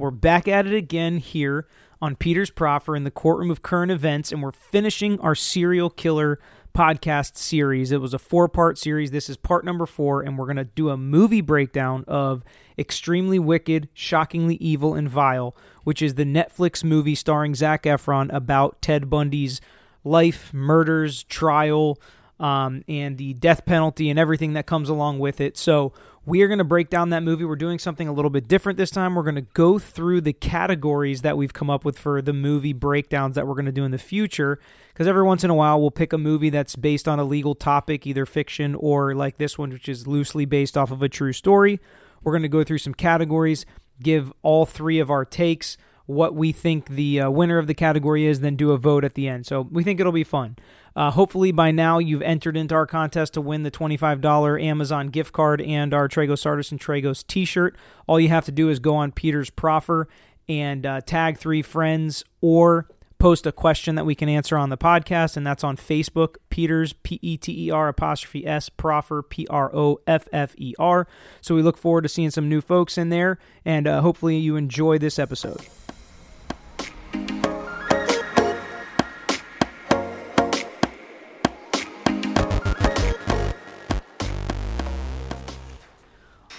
We're back at it again here on Peter's Proffer in the courtroom of current events, and we're finishing our serial killer podcast series. It was a four part series. This is part number four, and we're going to do a movie breakdown of Extremely Wicked, Shockingly Evil, and Vile, which is the Netflix movie starring Zac Efron about Ted Bundy's life, murders, trial, um, and the death penalty and everything that comes along with it. So, we are going to break down that movie. We're doing something a little bit different this time. We're going to go through the categories that we've come up with for the movie breakdowns that we're going to do in the future. Because every once in a while, we'll pick a movie that's based on a legal topic, either fiction or like this one, which is loosely based off of a true story. We're going to go through some categories, give all three of our takes, what we think the uh, winner of the category is, then do a vote at the end. So we think it'll be fun. Uh, hopefully, by now, you've entered into our contest to win the $25 Amazon gift card and our Tragos Sartes and Tragos t shirt. All you have to do is go on Peter's Proffer and uh, tag three friends or post a question that we can answer on the podcast, and that's on Facebook. Peters, P E T E R apostrophe S, Proffer, P R O F F E R. So we look forward to seeing some new folks in there, and uh, hopefully you enjoy this episode.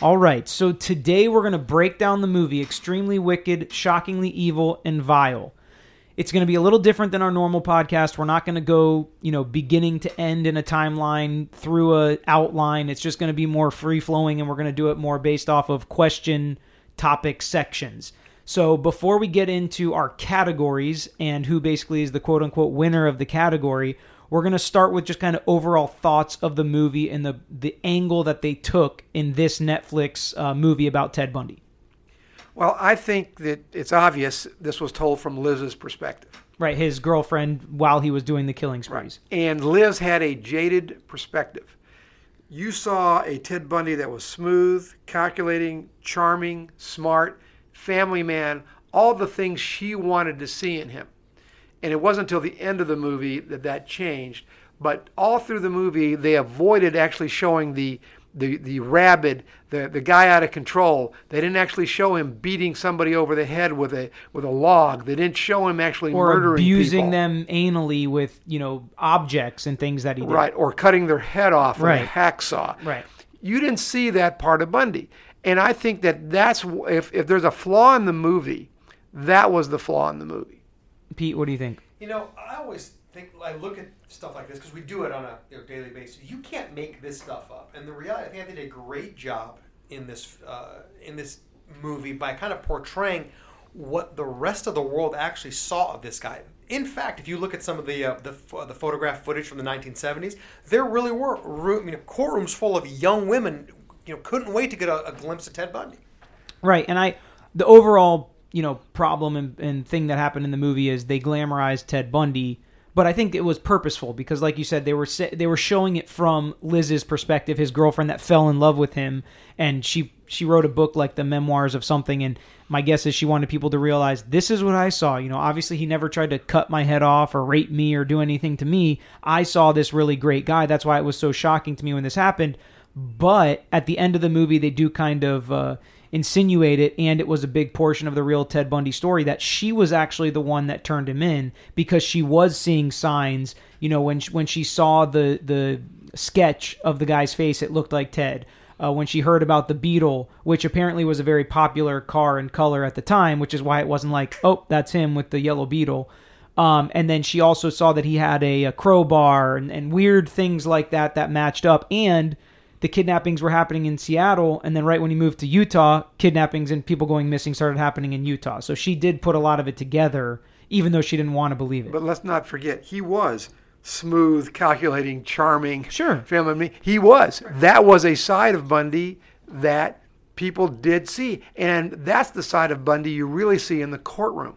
All right, so today we're going to break down the movie Extremely Wicked, Shockingly Evil, and Vile. It's going to be a little different than our normal podcast. We're not going to go, you know, beginning to end in a timeline through a outline. It's just going to be more free flowing and we're going to do it more based off of question topic sections. So before we get into our categories and who basically is the quote unquote winner of the category, we're going to start with just kind of overall thoughts of the movie and the the angle that they took in this Netflix uh, movie about Ted Bundy. Well, I think that it's obvious this was told from Liz's perspective. Right, his girlfriend while he was doing the killing sprees. Right. And Liz had a jaded perspective. You saw a Ted Bundy that was smooth, calculating, charming, smart, family man, all the things she wanted to see in him. And it wasn't until the end of the movie that that changed. But all through the movie, they avoided actually showing the the the rabid, the the guy out of control. They didn't actually show him beating somebody over the head with a with a log. They didn't show him actually or murdering abusing people. them anally with you know objects and things that he did. Right, or cutting their head off with Right. a hacksaw. Right. You didn't see that part of Bundy, and I think that that's if if there's a flaw in the movie, that was the flaw in the movie. Pete, what do you think? You know, I always think I look at stuff like this because we do it on a you know, daily basis. You can't make this stuff up, and the reality, I think they did a great job in this uh, in this movie by kind of portraying what the rest of the world actually saw of this guy. In fact, if you look at some of the uh, the, ph- the photograph footage from the 1970s, there really were room, you know, courtrooms full of young women. You know, couldn't wait to get a, a glimpse of Ted Bundy. Right, and I, the overall, you know, problem and, and thing that happened in the movie is they glamorized Ted Bundy, but I think it was purposeful because, like you said, they were they were showing it from Liz's perspective, his girlfriend that fell in love with him, and she she wrote a book like the memoirs of something, and my guess is she wanted people to realize this is what I saw. You know, obviously he never tried to cut my head off or rape me or do anything to me. I saw this really great guy. That's why it was so shocking to me when this happened. But at the end of the movie, they do kind of uh, insinuate it, and it was a big portion of the real Ted Bundy story that she was actually the one that turned him in because she was seeing signs. You know, when she, when she saw the the sketch of the guy's face, it looked like Ted. Uh, when she heard about the Beetle, which apparently was a very popular car and color at the time, which is why it wasn't like, oh, that's him with the yellow Beetle. Um, and then she also saw that he had a, a crowbar and, and weird things like that that matched up. And the kidnappings were happening in Seattle. And then right when he moved to Utah, kidnappings and people going missing started happening in Utah. So she did put a lot of it together, even though she didn't want to believe it. But let's not forget, he was smooth, calculating, charming. Sure. Family. Me. He was. That was a side of Bundy that people did see. And that's the side of Bundy you really see in the courtroom.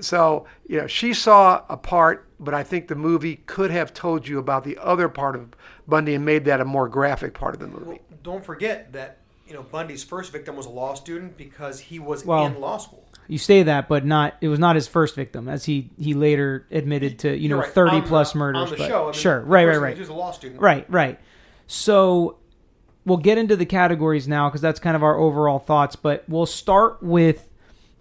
So, you know, she saw a part, but I think the movie could have told you about the other part of Bundy and made that a more graphic part of the movie. Don't forget that you know Bundy's first victim was a law student because he was Well, in law school. You say that, but not it was not his first victim, as he he later admitted to you know You're right. thirty On the- plus on murders. the but show, I mean, sure, right, right, right. He was a law student. Right, right. So we'll get into the categories now because that's kind of our overall thoughts. But we'll start with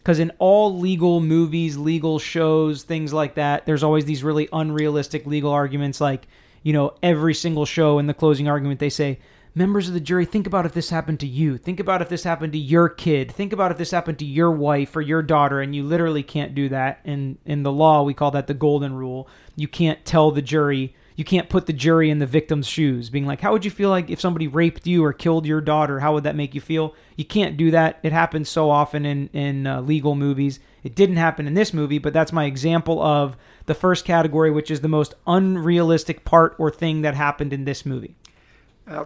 because in all legal movies, legal shows, things like that, there's always these really unrealistic legal arguments. Like, you know, every single show in the closing argument, they say, members of the jury, think about if this happened to you. Think about if this happened to your kid. Think about if this happened to your wife or your daughter. And you literally can't do that. In in the law, we call that the golden rule. You can't tell the jury. You can't put the jury in the victim's shoes, being like, "How would you feel like if somebody raped you or killed your daughter? How would that make you feel?" You can't do that. It happens so often in in uh, legal movies. It didn't happen in this movie, but that's my example of the first category, which is the most unrealistic part or thing that happened in this movie.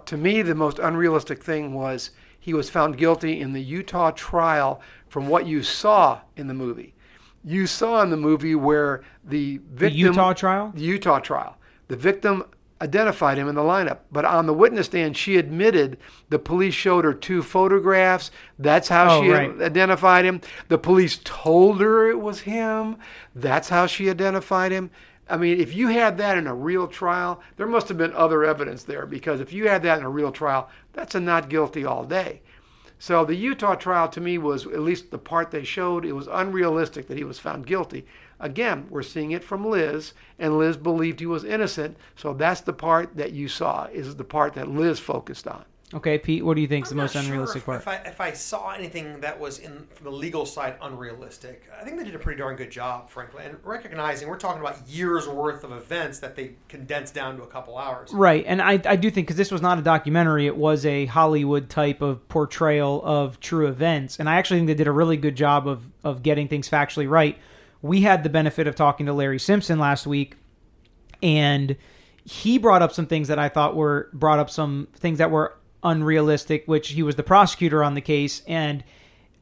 To me, the most unrealistic thing was he was found guilty in the Utah trial from what you saw in the movie. You saw in the movie where the victim. The Utah trial? The Utah trial. The victim identified him in the lineup, but on the witness stand, she admitted the police showed her two photographs. That's how Oh, she right. identified him. The police told her it was him. That's how she identified him. I mean, if you had that in a real trial, there must have been other evidence there because if you had that in a real trial, that's a not guilty all day. So the Utah trial to me was at least the part they showed, it was unrealistic that he was found guilty. Again, we're seeing it from Liz, and Liz believed he was innocent. So that's the part that you saw, is the part that Liz focused on. Okay, Pete, what do you think is the most not sure unrealistic if, part? If I, if I saw anything that was in from the legal side unrealistic, I think they did a pretty darn good job, frankly, and recognizing we're talking about years worth of events that they condensed down to a couple hours. Right, and I, I do think because this was not a documentary, it was a Hollywood type of portrayal of true events, and I actually think they did a really good job of of getting things factually right. We had the benefit of talking to Larry Simpson last week, and he brought up some things that I thought were brought up some things that were unrealistic, which he was the prosecutor on the case, and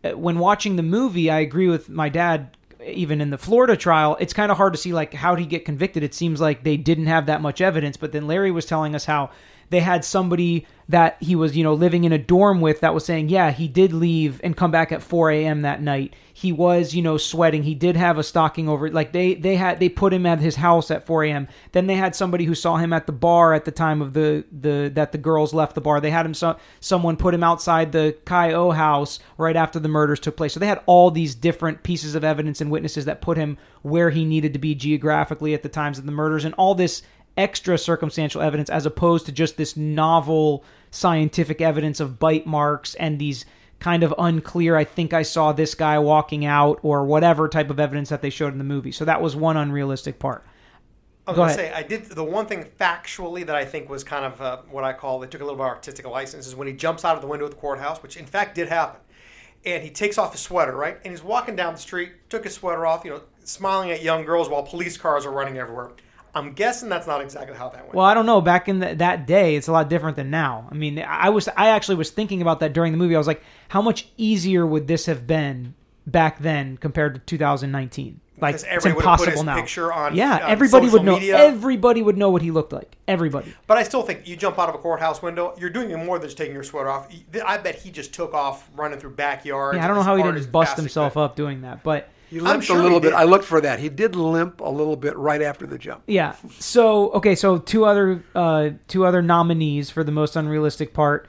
uh, when watching the movie, I agree with my dad. Even in the Florida trial, it's kind of hard to see like how did he get convicted. It seems like they didn't have that much evidence. But then Larry was telling us how they had somebody that he was, you know, living in a dorm with that was saying, yeah, he did leave and come back at 4 a.m. that night. He was, you know, sweating. He did have a stocking over. Like they, they had, they put him at his house at 4 a.m. Then they had somebody who saw him at the bar at the time of the, the that the girls left the bar. They had him, so, someone put him outside the Chi O house right after the murders took place. So they had all these different pieces of evidence and witnesses that put him where he needed to be geographically at the times of the murders, and all this extra circumstantial evidence as opposed to just this novel scientific evidence of bite marks and these kind of unclear i think i saw this guy walking out or whatever type of evidence that they showed in the movie so that was one unrealistic part I was Go going to ahead. say, I did the one thing factually that I think was kind of uh, what I call they took a little bit of artistic license is when he jumps out of the window of the courthouse, which in fact did happen, and he takes off his sweater, right? And he's walking down the street, took his sweater off, you know, smiling at young girls while police cars are running everywhere. I'm guessing that's not exactly how that went. well i don't know back in the, that day it's a lot different than now i mean i was i actually was thinking about that during the movie i was like how much easier would this have been back then compared to 2019 like it's everybody would put impossible now picture on- yeah on everybody would know media. everybody would know what he looked like everybody But I still think you jump out of a courthouse window, you're doing more than just taking your sweater off. I bet he just took off running through backyards. Yeah, I don't know how he as hard as didn't bust himself up doing that, but He I'm limped sure a little bit. I looked for that. He did limp a little bit right after the jump. yeah. So okay, so two other uh, two other nominees for the most unrealistic part.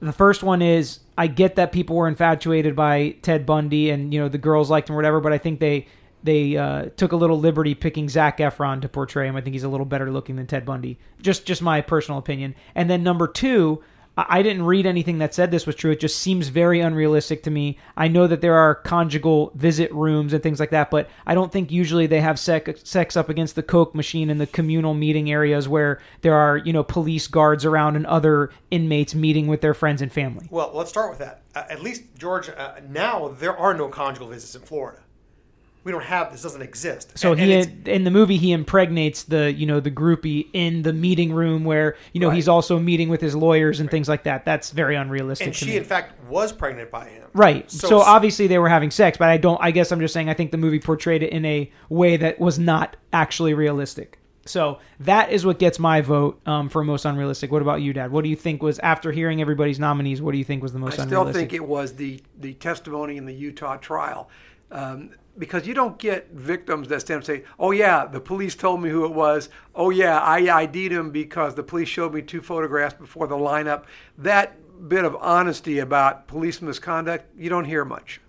The first one is I get that people were infatuated by Ted Bundy and you know the girls liked him or whatever, but I think they they uh, took a little liberty picking Zac Efron to portray him. I think he's a little better looking than Ted Bundy. Just just my personal opinion. And then number two. I didn't read anything that said this was true. It just seems very unrealistic to me. I know that there are conjugal visit rooms and things like that, but I don't think usually they have sex, sex up against the coke machine in the communal meeting areas where there are, you know, police guards around and other inmates meeting with their friends and family. Well, let's start with that. Uh, at least, George, uh, now there are no conjugal visits in Florida. We don't have this; doesn't exist. So And- he and in the movie he impregnates the you know the groupie in the meeting room where you know Right. he's also meeting with his lawyers and things like that. That's very unrealistic. and she, me. in fact, was pregnant by him. Right. So, So, obviously they were having sex, but I don't. I guess I'm just saying I think the movie portrayed it in a way that was not actually realistic. So that is what gets my vote um, for most unrealistic. What about you, Dad? What do you think was after hearing everybody's nominees? What do you think was the most I still unrealistic? think it was the, the testimony in the Utah trial. Um, because you don't get victims that stand up and say, oh, yeah, the police told me who it was. Oh, yeah, I ID'd him because the police showed me two photographs before the lineup. That bit of honesty about police misconduct, you don't hear much.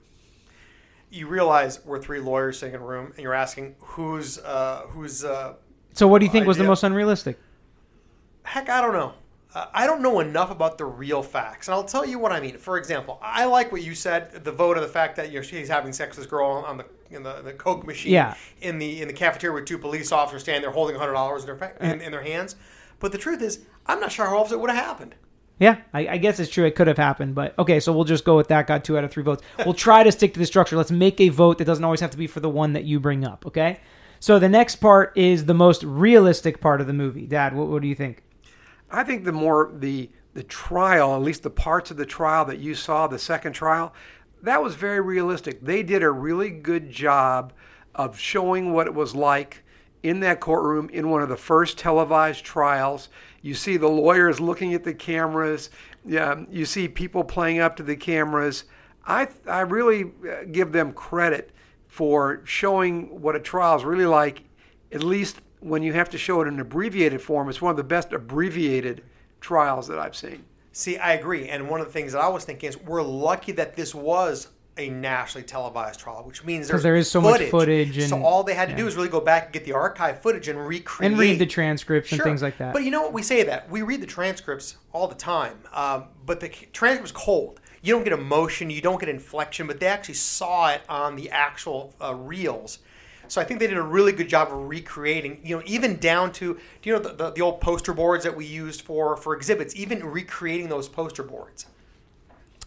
you realize we're three lawyers sitting in a room, and you're asking who's uh, who's uh, So what do you think was the most unrealistic? heck, I don't know. Uh, I don't know enough about the real facts, and I'll tell you what I mean. For example, I like what you said, the vote of the fact that you know, she's having sex with this girl on the in the, the coke machine, Yeah. in the in the cafeteria with two police officers standing there holding hundred dollars in their in, in their hands. But the truth is, I'm not sure how else it would have happened. Yeah, I, I guess it's true. It could have happened, but okay. So we'll just go with that. Got two out of three votes. We'll try to stick to the structure. Let's make a vote that doesn't always have to be for the one that you bring up. Okay. So the next part is the most realistic part of the movie. Dad, what, what do you think? I think the more the the trial, at least the parts of the trial that you saw, the second trial, that was very realistic. They did a really good job of showing what it was like in that courtroom in one of the first televised trials. You see the lawyers looking at the cameras. Yeah, you see people playing up to the cameras. I I really uh, give them credit for showing what a trial is really like. At least when you have to show it in abbreviated form, it's one of the best abbreviated trials that I've seen. See, I agree. And one of the things that I was thinking is we're lucky that this was a nationally televised trial, which means there's there is so much footage so all they had to do yeah. is really go back and get the archive footage and recreate And read the transcripts and things like that. But you know what? We say that we read the transcripts all the time, um, but the transcript's cold. You don't get emotion, you don't get inflection, but they actually saw it on the actual uh, reels. So I think they did a really good job of recreating. You know, even down to you know the, the, the old poster boards that we used for for exhibits, even recreating those poster boards.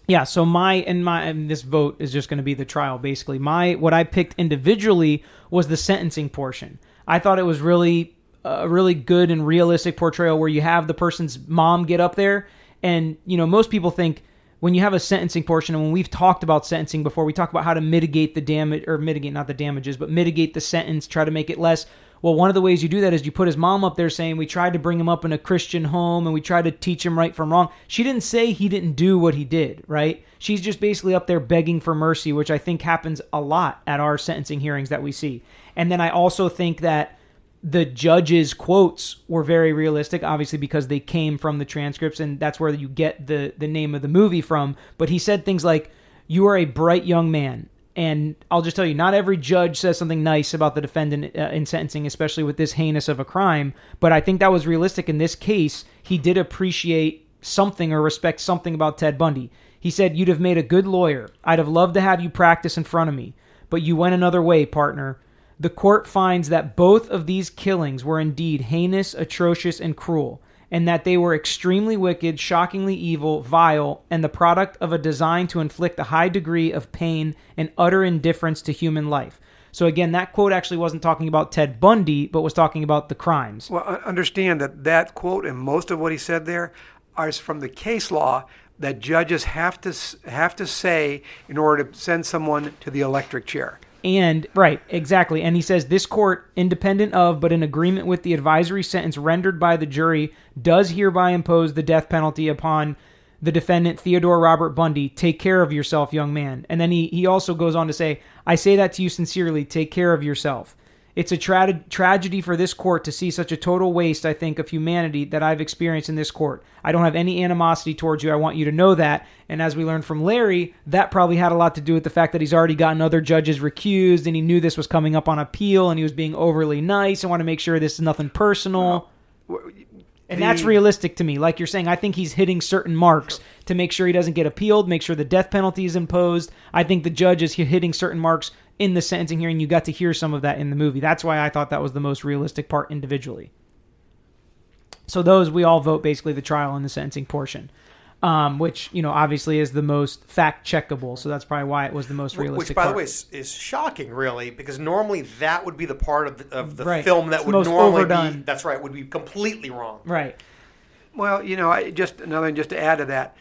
Yeah, so my and my and this vote is just going to be the trial basically. My what I picked individually was the sentencing portion. I thought it was really a really good and realistic portrayal where you have the person's mom get up there and you know most people think when you have a sentencing portion and when we've talked about sentencing before we talk about how to mitigate the damage or mitigate not the damages but mitigate the sentence try to make it less. Well one of the ways you do that is you put his mom up there saying we tried to bring him up in a christian home and we tried to teach him right from wrong. She didn't say he didn't do what he did right? She's just basically up there begging for mercy which i think happens a lot at our sentencing hearings that we see. And then i also think that the judge's quotes were very realistic, obviously because they came from the transcripts, and that's where you get the the name of the movie from. But he said things like, "You are a bright young man." And I'll just tell you, not every judge says something nice about the defendant uh, in sentencing, especially with this heinous of a crime. But I think that was realistic in this case. He did appreciate something or respect something about Ted Bundy. He said, You'd have made a good lawyer. I'd have loved to have you practice in front of me. But you went another way, partner. The court finds that both of these killings were indeed heinous, atrocious, and cruel, and that they were extremely wicked, shockingly evil, vile, and the product of a design to inflict a high degree of pain and utter indifference to human life. So, again, that quote actually wasn't talking about Ted Bundy, but was talking about the crimes. Well, un- understand that that quote and most of what he said there are from the case law that judges have to have to say in order to send someone to the electric chair. And right, exactly. And he says this court, independent of but in agreement with the advisory sentence rendered by the jury, does hereby impose the death penalty upon the defendant Theodore Robert Bundy. Take care of yourself, young man. And then he he also goes on to say, I say that to you sincerely. Take care of yourself. It's a tra- tragedy for this court to see such a total waste, I think, of humanity that I've experienced in this court. I don't have any animosity towards you. I want you to know that. And as we learned from Larry, that probably had a lot to do with the fact that he's already gotten other judges recused and he knew this was coming up on appeal and he was being overly nice and want to make sure this is nothing personal. And that's realistic to me. Like you're saying, I think he's hitting certain marks to make sure he doesn't get appealed, make sure the death penalty is imposed. I think the judge is hitting certain marks in the sentencing hearing. You got to hear some of that in the movie. That's why I thought that was the most realistic part individually. So those we all vote basically the trial and the sentencing portion, um, which you know obviously is the most fact checkable. So that's probably why it was the most realistic. Which, by part. the way, is, is shocking, really, because normally that would be the part of the, of the Right. film that the would normally overdone. be. That's right, would be completely wrong. right. Well, you know, I, just another thing just to add to that,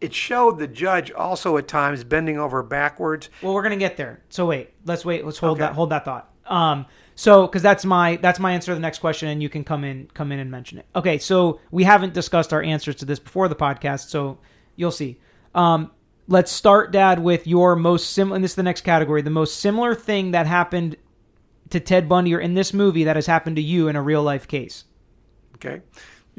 it showed the judge also at times bending over backwards. Well, we're gonna get there. So wait, let's wait. Let's hold Okay. that. Hold that thought. Um, so because that's my that's my answer to the next question, and you can come in come in and mention it. Okay, so we haven't discussed our answers to this before the podcast, so you'll see. Um, let's start, Dad, with your most similar. And this is the next category. The most similar thing that happened to Ted Bundy or in this movie that has happened to you in a real life case. Okay,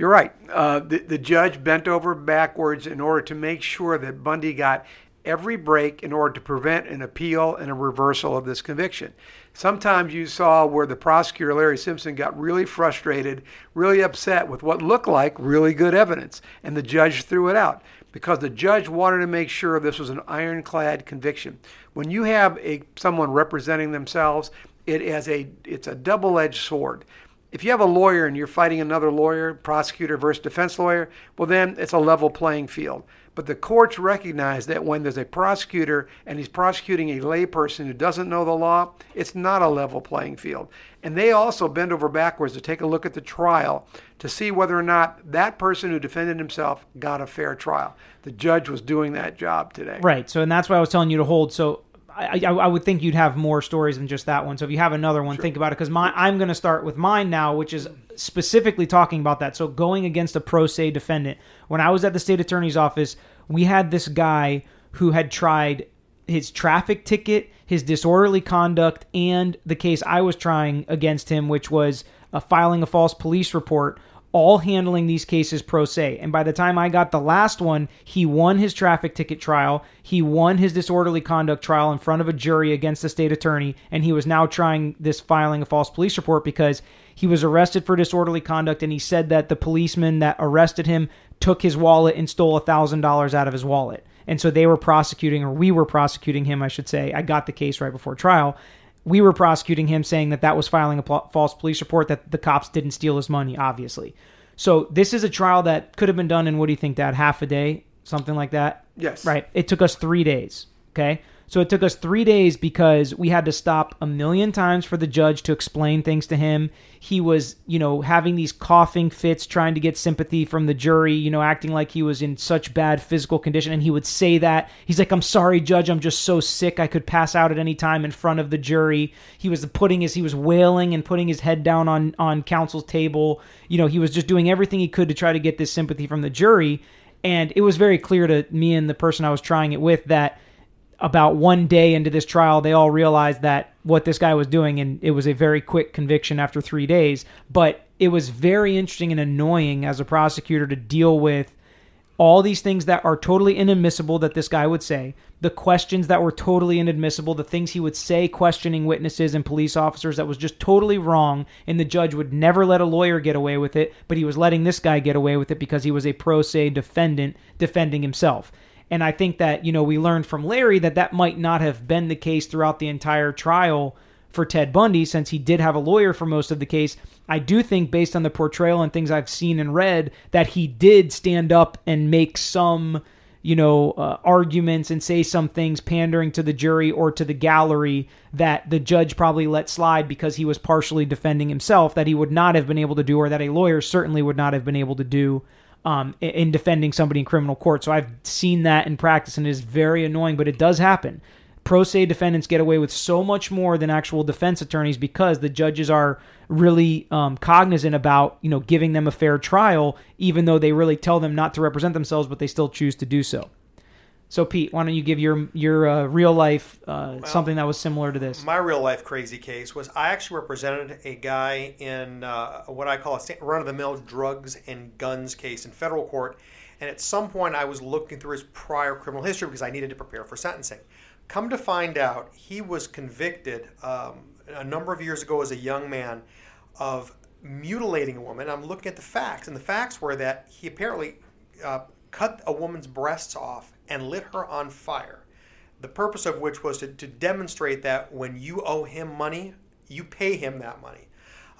you're right. Uh, the, the judge bent over backwards in order to make sure that Bundy got every break in order to prevent an appeal and a reversal of this conviction. Sometimes you saw where the prosecutor, Larry Simpson, got really frustrated, really upset with what looked like really good evidence, and the judge threw it out because the judge wanted to make sure this was an ironclad conviction. When you have a someone representing themselves, it is a it's a double-edged sword. If you have a lawyer and you're fighting another lawyer, prosecutor versus defense lawyer, well then it's a level playing field. But the courts recognize that when there's a prosecutor and he's prosecuting a layperson who doesn't know the law, it's not a level playing field. And they also bend over backwards to take a look at the trial to see whether or not that person who defended himself got a fair trial. The judge was doing that job today. Right. So, and that's why I was telling you to hold. So, I, I, would think you'd have more stories than just that one. So if you have another one, think about it. Because my I'm going to start with mine now, which is specifically talking about that. So going against a pro se defendant. When I was at the state attorney's office, we had this guy who had tried his traffic ticket, his disorderly conduct, and the case I was trying against him, which was uh, filing a false police report all handling these cases pro se. And by the time I got the last one, he won his traffic ticket trial. He won his disorderly conduct trial in front of a jury against the state attorney. And he was now trying this filing a false police report because he was arrested for disorderly conduct. And he said that the policeman that arrested him took his wallet and stole $1,000 out of his wallet. And so they were prosecuting, or we were prosecuting him, I should say. I got the case right before trial we were prosecuting him saying that that was filing a pl- false police report that the cops didn't steal his money obviously. So this is a trial that could have been done in what do you think that half a day something like that? Yes. right. It took us three days okay so it took us three days because we had to stop a million times for the judge to explain things to him. He was, you know, having these coughing fits, trying to get sympathy from the jury, you know, acting like he was in such bad physical condition. And he would say that. He's like, I'm sorry, judge, I'm just so sick. I could pass out at any time in front of the jury. He was putting his, he was wailing and putting his head down on, on counsel's table. You know, he was just doing everything he could to try to get this sympathy from the jury. And it was very clear to me and the person I was trying it with that about one day into this trial, they all realized that what this guy was doing, and it was a very quick conviction after three days. But it was very interesting and annoying as a prosecutor to deal with all these things that are totally inadmissible that this guy would say, the questions that were totally inadmissible, the things he would say questioning witnesses and police officers that was just totally wrong, and the judge would never let a lawyer get away with it, but he was letting this guy get away with it because he was a pro se defendant defending himself. And I think that, you know, we learned from Larry that that might not have been the case throughout the entire trial for Ted Bundy since he did have a lawyer for most of the case. I do think, based on the portrayal and things I've seen and read, that he did stand up and make some, you know, uh, arguments and say some things pandering to the jury or to the gallery that the judge probably let slide because he was partially defending himself that he would not have been able to do or that a lawyer certainly would not have been able to do um, in- in defending somebody in criminal court. So I've seen that in practice and it is very annoying, but it does happen. Pro se defendants get away with so much more than actual defense attorneys because the judges are really um, cognizant about you know giving them a fair trial, even though they really tell them not to represent themselves, but they still choose to do so. So Pete, why don't you give your your uh, real life uh, something that was similar to this? My real life crazy case was I actually represented a guy in uh, what I call a run of the mill drugs and guns case in federal court. And at some point, I was looking through his prior criminal history because I needed to prepare for sentencing. Come to find out, he was convicted um, a number of years ago as a young man of mutilating a woman. I'm looking at the facts, and the facts were that he apparently uh, cut a woman's breasts off and lit her on fire. The purpose of which was to, to demonstrate that when you owe him money, you pay him that money.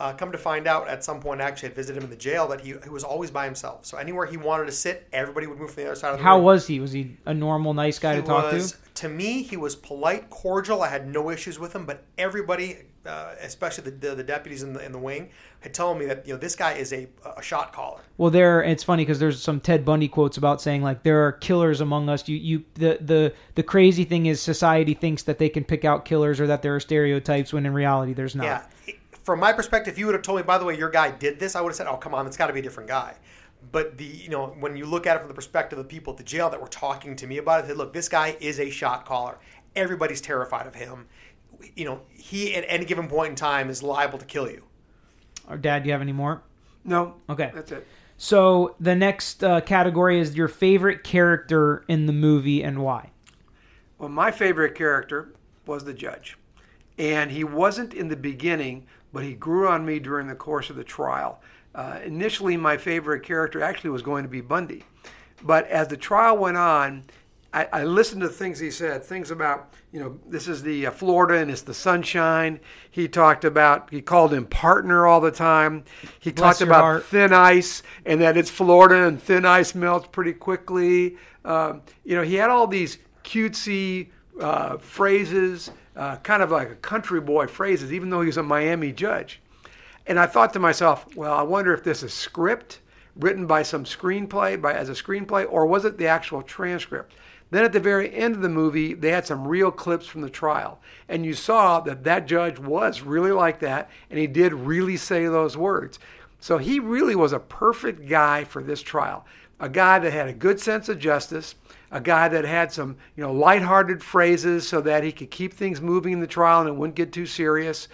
Uh, come to find out, at some point, I actually had visited him in the jail that he, he was always by himself. So anywhere he wanted to sit, everybody would move from the other side of the How room. was he? Was he a normal, nice guy He to talk was, to? to me, he was polite, cordial. I had no issues with him, but everybody, uh, especially the, the, the deputies in the, in the wing, had told me that you know this guy is a, a shot caller. Well, there it's funny because there's some Ted Bundy quotes about saying like there are killers among us. You you the the the crazy thing is society thinks that they can pick out killers or that there are stereotypes when in reality there's not. Yeah. From my perspective, if you would have told me, by the way, your guy did this, I would have said, oh, come on, it's got to be a different guy. But the you know when you look at it from the perspective of the people at the jail that were talking to me about it, they said, look, this guy is a shot caller. Everybody's terrified of him. You know, he at any given point in time is liable to kill you. Or Dad, do you have any more? No. Okay. That's it. So the next uh, category is your favorite character in the movie and why. Well, my favorite character was the judge. And he wasn't in the beginning, but he grew on me during the course of the trial. Uh, initially, my favorite character actually was going to be Bundy. But as the trial went on, I, I listened to things he said, things about, you know, this is the uh, Florida and it's the sunshine. He talked about, he called him partner all the time. He Bless talked about heart. thin ice and that it's Florida and thin ice melts pretty quickly. Um, you know, he had all these cutesy uh, phrases, uh, kind of like a country boy phrases, even though he was a Miami judge. And I thought to myself, well, I wonder if this is script written by some screenplay, by as a screenplay, or was it the actual transcript? Then at the very end of the movie, they had some real clips from the trial, and you saw that that judge was really like that, and he did really say those words. So he really was a perfect guy for this trial. A guy that had a good sense of justice, a guy that had some, you know, lighthearted phrases so that he could keep things moving in the trial and it wouldn't get too serious.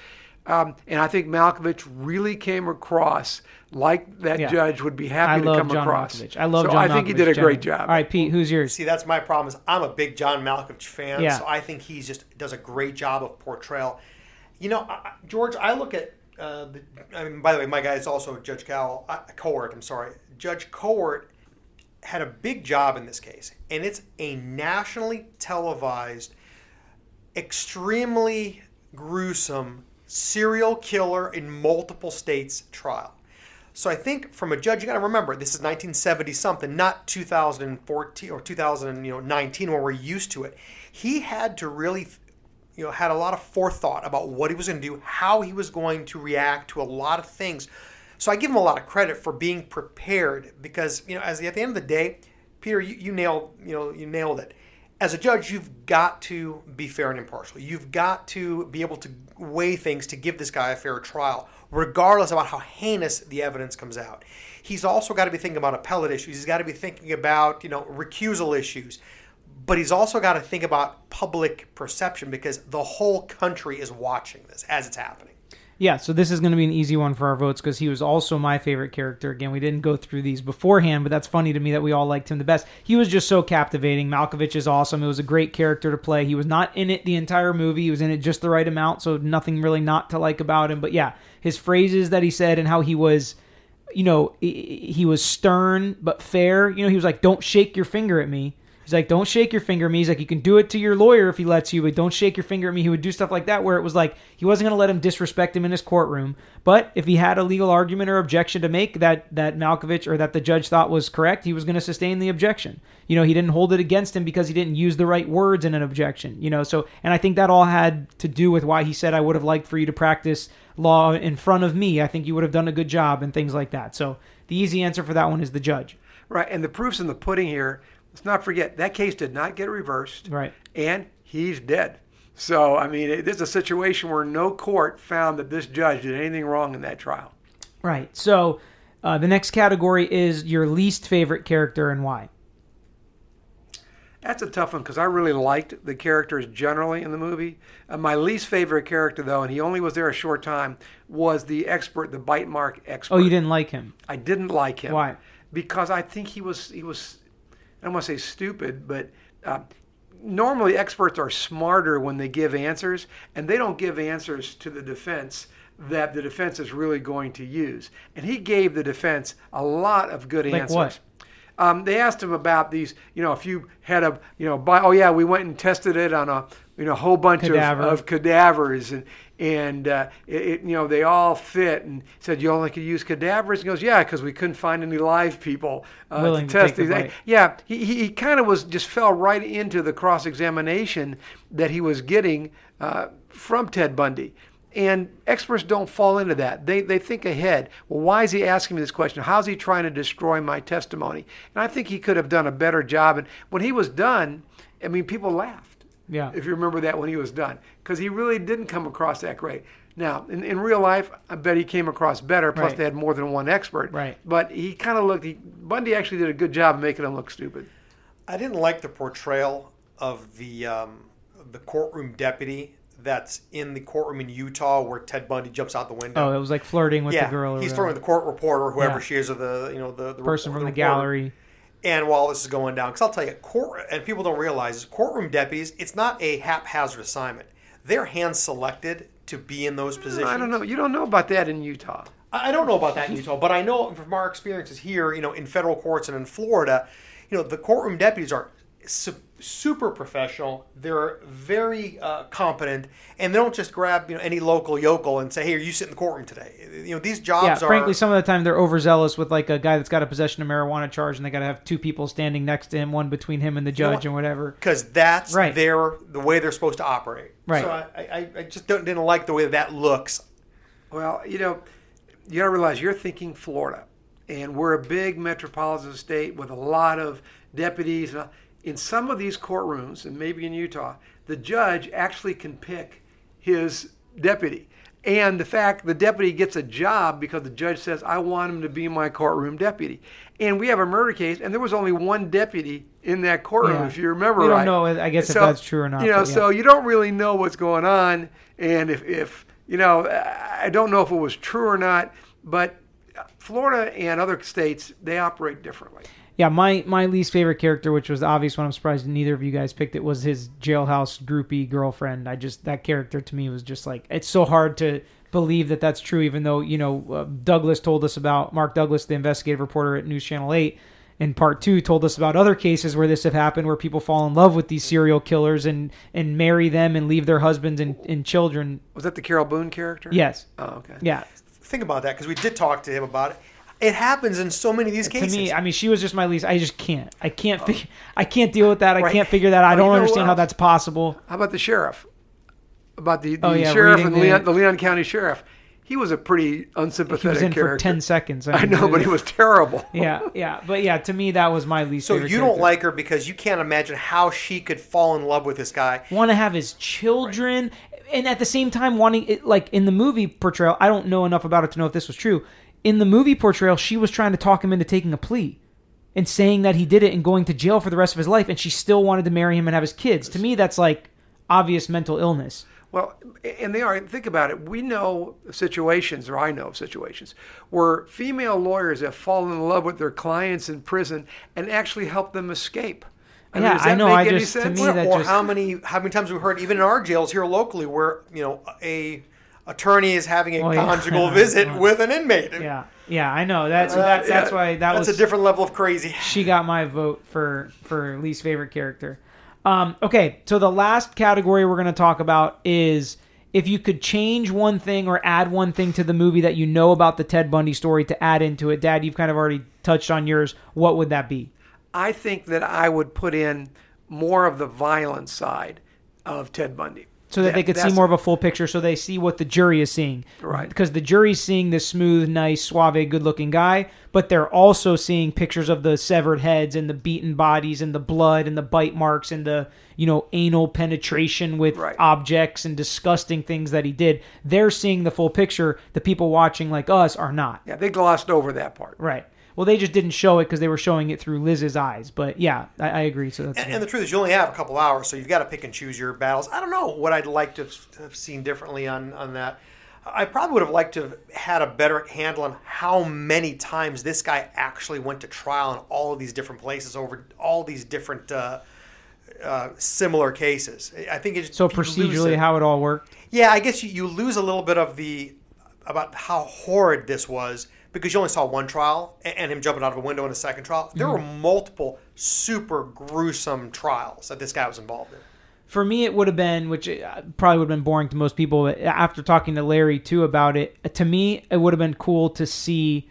Um, and I think Malkovich really came across like that Yeah. judge would be I happy to love come John across. Malkovich. I love so John I think he did a great generally. job. All right, Pete, who's yours? See, that's my problem. Is I'm a big John Malkovich fan, Yeah. so I think he just does a great job of portrayal. You know, I, I- George, I look at. Uh, the, I mean, by the way, my guy is also Judge Cowell, uh, Cowart. I'm sorry, Judge Cowart had a big job in this case, and it's a nationally televised, extremely gruesome serial killer in multiple states trial. So I think from a judge, you got to remember this is 1970 something, not 2014 or 2019 when we're used to it. He had to really, you know, had a lot of forethought about what he was going to do, how he was going to react to a lot of things. So I give him a lot of credit for being prepared because you know, as at the end of the day, Peter, you, you nailed, you know, you nailed it. As a judge, you've got to be fair and impartial. You've got to be able to weigh things to give this guy a fair trial, regardless about how heinous the evidence comes out. He's also got to be thinking about appellate issues. He's got to be thinking about, you know, recusal issues. But he's also got to think about public perception because the whole country is watching this as it's happening. Yeah, so this is going to be an easy one for our votes because he was also my favorite character. Again, we didn't go through these beforehand, but that's funny to me that we all liked him the best. He was just so captivating. Malkovich is awesome. It was a great character to play. He was not in it the entire movie. He was in it just the right amount, so nothing really not to like about him. But yeah, his phrases that he said and how he was, you know, he was stern but fair. You know, he was like, "Don't shake your finger at me." He's like, don't shake your finger at me. He's like, you can do it to your lawyer if he lets you, but don't shake your finger at me. He would do stuff like that where it was like he wasn't going to let him disrespect him in his courtroom. But if he had a legal argument or objection to make that that Malkovich or that the judge thought was correct, he was going to sustain the objection. You know, he didn't hold it against him because he didn't use the right words in an objection. You know, so and I think that all had to do with why he said I would have liked for you to practice law in front of me. I think you would have done a good job and things like that. So the easy answer for that one is the judge. Right, and the proof's in the pudding here. Let's not forget that case did not get reversed. Right. And he's dead. So I mean, it, this is a situation where no court found that this judge did anything wrong in that trial. Right. So uh, the next category is your least favorite character and why. That's a tough one because I really liked the characters generally in the movie. Uh, my least favorite character, though, and he only was there a short time, was the expert, the bite mark expert. Oh, you didn't like him. I didn't like him. Why? Because I think he was he was don't want to say stupid, but uh, normally experts are smarter when they give answers, and they don't give answers to the defense that the defense is really going to use. And he gave the defense a lot of good Like answers. what? Um, they asked him about these, you know, if you had a, you know, buy, oh yeah, we went and tested it on a, you know, whole bunch of, of cadavers, and and uh, it, it, you know, they all fit. And said you only could use cadavers. He goes, yeah, because we couldn't find any live people uh, Willing to test these. Yeah, he he, he kind of was just fell right into the cross examination that he was getting uh, from Ted Bundy. And experts don't fall into that. They, they think ahead. Well, why is he asking me this question? How's he trying to destroy my testimony? And I think he could have done a better job. And when he was done, I mean, people laughed. Yeah. If you remember that when he was done, because he really didn't come across that great. Now, in, in real life, I bet he came across better. Plus, Right. they had more than one expert. Right. But he kind of looked. He, Bundy actually did a good job of making him look stupid. I didn't like the portrayal of the um, the courtroom deputy that's in the courtroom in Utah where Ted Bundy jumps out the window. Oh, it was like flirting with yeah, the girl. Or he's flirting with the court reporter, whoever Yeah. she is, or the you know the, the person from the reporter. gallery. And while this is going down, because I'll tell you, court and people don't realize courtroom deputies, it's not a haphazard assignment. They're hand selected to be in those positions. I don't know. You don't know about that in Utah. I don't know about that in Utah, but I know from our experiences here, you know, in federal courts and in Florida, you know, the courtroom deputies are super professional. They're very uh, competent, and they don't just grab you know any local yokel and say, "Here, you sit in the courtroom today." You know, these jobs Yeah, are frankly, some of the time they're overzealous with like a guy that's got a possession of marijuana charge, and they got to have two people standing next to him, one between him and the know judge, what? and whatever. because that's Right. their the way they're supposed to operate. Right. So I, I, I just don't, didn't like the way that looks. Well, you know, you gotta realize you're thinking Florida, and we're a big metropolitan state with a lot of deputies. and all. In some of these courtrooms, and maybe in Utah, the judge actually can pick his deputy. And the fact the deputy gets a job because the judge says, I want him to be my courtroom deputy. And we have a murder case, and there was only one deputy in that courtroom, Yeah. if you remember We don't know, I guess, if So, that's true or not, You know, yeah. so you don't really know what's going on. And if, if you know, I don't know if it was true or not, but Florida and other states, they operate differently. Yeah, my my least favorite character, which was obvious one, I'm surprised neither of you guys picked it, was his jailhouse groupie girlfriend. I just that character to me was just like it's so hard to believe that that's true, even though you know uh, Douglas told us about Mark Douglas, the investigative reporter at News Channel Eight. In part two, told us about other cases where this have happened, where people fall in love with these serial killers and and marry them and leave their husbands and, and children. Was that the Carole Boone character? Yes, Oh, okay. yeah. Think about that because we did talk to him about it. It happens in so many of these cases. To me, I mean, she was just my least. I just can't. I can't. Fig- I can't deal with that. I Right. can't figure that. out. I don't know understand how that's possible. How about the sheriff? About the, oh, the Oh, yeah, sheriff and the- Leon, the Leon County sheriff. He was a pretty He unsympathetic was in character. for ten seconds. I mean, know, but he was terrible. Yeah, yeah, but yeah. To me, that was my least. so favorite you don't character. like her because you can't imagine how she could fall in love with this guy. want to have his children and at the same time wanting it like in the movie portrayal i don't know enough about it to know if this was true in the movie portrayal she was trying to talk him into taking a plea and saying that he did it and going to jail for the rest of his life and she still wanted to marry him and have his kids to me that's like obvious mental illness Well, and they are. Think about it. We know situations, or I know of situations, where female lawyers have fallen in love with their clients in prison and actually helped them escape. I Yeah, does I that know, make I any just- to sense? me or, that or just- how many how many times we've heard even in our jails here locally where you know a attorney is having a Oh, yeah. conjugal visit with an inmate. yeah yeah i know that's Uh, that's, that's yeah, why that that's was a different level of crazy. she got my vote for for least favorite character. Um, okay, so the last category we're going to talk about is if you could change one thing or add one thing to the movie that you know about the Ted Bundy story to add into it. Dad, you've kind of already touched on yours. What would that be? I think that I would put in more of the violent side of Ted Bundy. So that they could see more of a full picture, so they see what the jury is seeing. Right. Because the jury's seeing this smooth, nice, suave, good looking guy, but they're also seeing pictures of the severed heads and the beaten bodies and the blood and the bite marks and the, you know, anal penetration with Right. objects and disgusting things that he did. They're seeing the full picture. The people watching like us are not. Yeah, they glossed over that part. Right. Well, they just didn't show it because they were showing it through Liz's eyes. But yeah, I, I agree. So that's And, and the truth is, you only have a couple hours, so you've got to pick and choose your battles. I don't know what I'd like to have, seen differently on, on that. I probably would have liked to have had a better handle on how many times this guy actually went to trial in all of these different places over all these different uh, uh, similar cases. I think it's so procedurally, it. how it all worked. Yeah, I guess you, you lose a little bit of the about how horrid this was because you only saw one trial and, him jumping out of a window in a second trial. There were multiple super gruesome trials that this guy was involved in. For me, it would have been, which uh, probably would have been boring to most people. But after talking to Larry too about it, to me, it would have been cool to see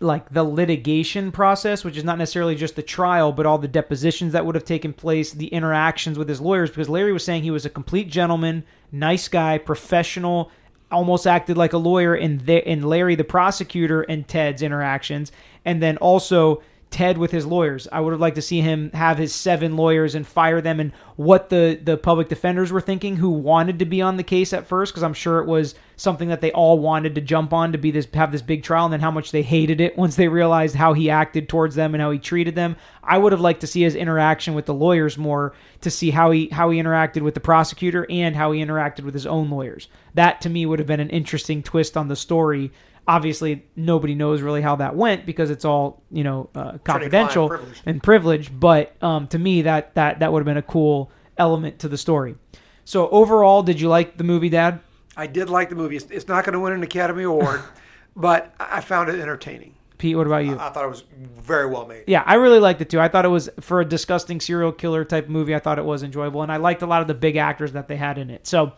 like the litigation process, which is not necessarily just the trial, but all the depositions that would have taken place, the interactions with his lawyers. Because Larry was saying he was a complete gentleman, nice guy, professional, almost acted like a lawyer in the, in Larry the prosecutor and Ted's interactions, and then also Ted with his lawyers. I would have liked to see him have his seven lawyers and fire them and what the the public defenders were thinking who wanted to be on the case at first because I'm sure it was something that they all wanted to jump on to be this have this big trial, and then how much they hated it once they realized how he acted towards them and how he treated them. I would have liked to see his interaction with the lawyers more to see how he how he interacted with the prosecutor and how he interacted with his own lawyers. That to me would have been an interesting twist on the story. Obviously, nobody knows really how that went because it's all you know uh, confidential and privileged. But um, to me, that that that would have been a cool element to the story. So overall, did you like the movie, Dad? I did like the movie. It's, it's not going to win an Academy Award, but I found it entertaining. Pete, what about you? I thought it was very well made. Yeah, I really liked it too. I thought it was for a disgusting serial killer type movie. I thought it was enjoyable, and I liked a lot of the big actors that they had in it. So,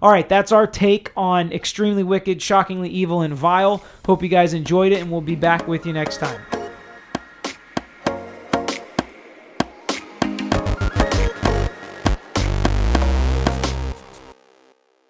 all right, that's our take on extremely wicked, shockingly evil, and vile. Hope you guys enjoyed it, and we'll be back with you next time.